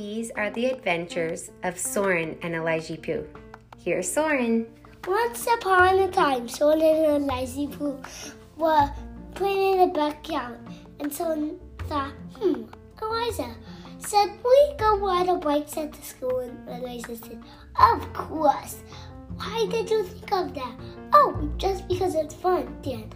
These are the adventures of Soren and Elijahpoo. Here's Soren. Once upon a time, Soren and Elijahpoo were playing in the backyard, and Soren thought, hmm, Eliza said, we go ride a bike at the school, and Eliza said, of course. Why did you think of that? Oh, just because it's fun, Dad.